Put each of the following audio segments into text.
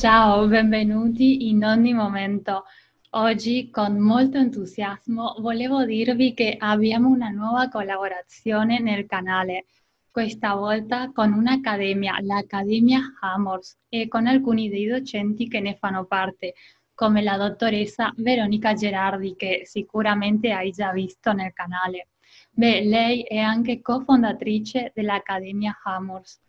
Ciao, benvenuti in ogni momento. Oggi con molto entusiasmo volevo dirvi che abbiamo una nuova collaborazione nel canale, questa volta con un'accademia, l'Accademia Hammers, e con alcuni dei docenti che ne fanno parte, come la dottoressa Veronica Gerardi, che sicuramente hai già visto nel canale. Beh, lei è anche cofondatrice dell'Accademia Hammers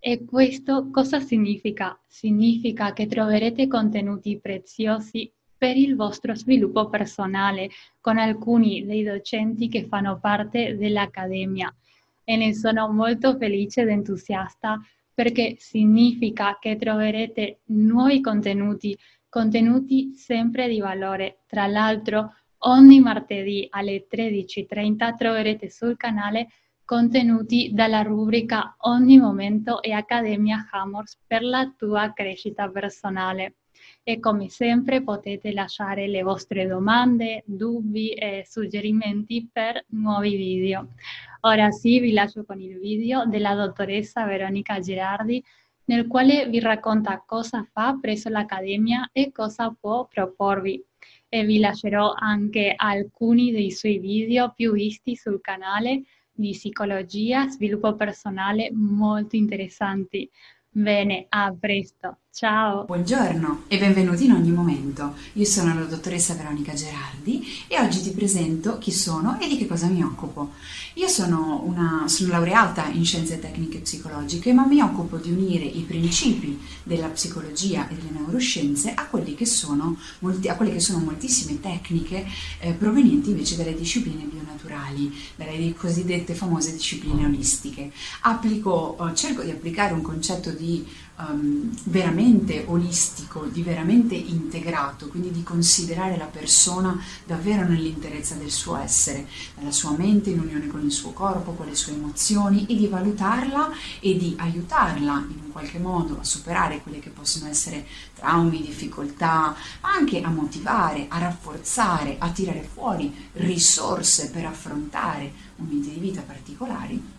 e questo cosa significa? Significa che troverete contenuti preziosi per il vostro sviluppo personale con alcuni dei docenti che fanno parte dell'Accademia e ne sono molto felice ed entusiasta perché significa che troverete nuovi contenuti, contenuti sempre di valore. Tra l'altro ogni martedì alle 13.30 troverete sul canale contenuti dalla rubrica Ogni momento e Accademia Hammers per la tua crescita personale. E come sempre potete lasciare le vostre domande, dubbi e suggerimenti per nuovi video. Ora sì, vi lascio con il video della dottoressa Veronica Gerardi, nel quale vi racconta cosa fa presso l'Accademia e cosa può proporvi. E vi lascerò anche alcuni dei suoi video più visti sul canale di psicologia, sviluppo personale molto interessanti. Bene, a presto, ciao! Buongiorno e benvenuti in ogni momento. Io sono la dottoressa Veronica Gerardi e oggi ti presento chi sono e di che cosa mi occupo. Io sono, una, sono laureata in scienze tecniche psicologiche, ma mi occupo di unire i principi della psicologia e delle neuroscienze a, che sono, a quelle che sono moltissime tecniche eh, provenienti invece dalle discipline bionaturali, dalle cosiddette famose discipline olistiche. Applico, eh, cerco di applicare un concetto di um, veramente olistico, di veramente integrato, quindi di considerare la persona davvero nell'interezza del suo essere, nella sua mente, in unione con il suo corpo, con le sue emozioni e di valutarla e di aiutarla in un qualche modo a superare quelle che possono essere traumi, difficoltà, ma anche a motivare, a rafforzare, a tirare fuori risorse per affrontare momenti di vita particolari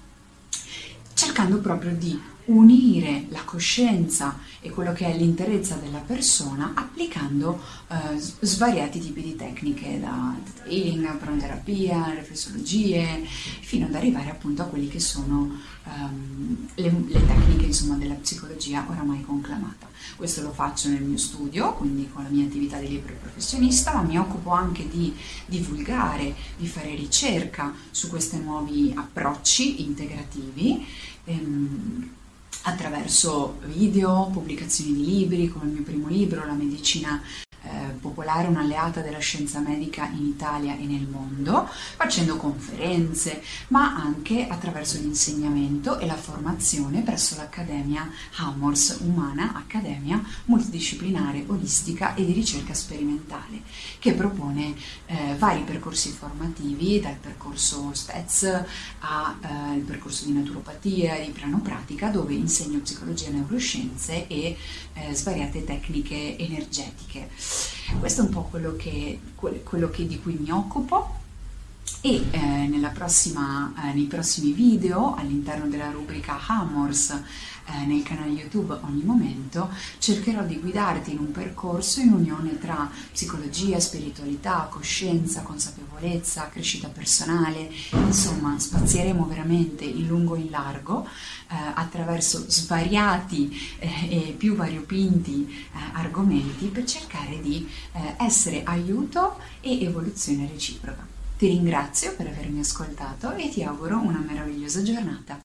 cercando proprio di unire la coscienza e quello che è l'interezza della persona applicando eh, svariati tipi di tecniche, da healing, pronoterapia, riflessologie, fino ad arrivare appunto a quelle che sono um, le, le, tecniche insomma, della psicologia oramai conclamata. Questo lo faccio nel mio studio, quindi con la mia attività di libero professionista, ma mi occupo anche di divulgare, di fare ricerca su questi nuovi approcci integrativi. Ehm, attraverso video, pubblicazioni di libri, come il mio primo libro, La medicina popolare, un'alleata della scienza medica in Italia e nel mondo, facendo conferenze, ma anche attraverso l'insegnamento e la formazione presso l'Accademia Hammers Umana, Accademia multidisciplinare, olistica e di ricerca sperimentale, che propone eh, vari percorsi formativi, dal percorso STEZ al eh, percorso di naturopatia e di pranopratica, dove insegno psicologia e neuroscienze e eh, svariate tecniche energetiche. Questo è un po' quello, che, quello che, di cui mi occupo e eh, prossima, eh, nei prossimi video all'interno della rubrica Hammers eh, nel canale YouTube ogni momento cercherò di guidarti in un percorso in unione tra psicologia, spiritualità, coscienza, consapevolezza, crescita personale, insomma spazieremo veramente in lungo e in largo eh, attraverso svariati eh, e più variopinti eh, argomenti per cercare di essere aiuto e evoluzione reciproca. Ti ringrazio per avermi ascoltato e ti auguro una meravigliosa giornata.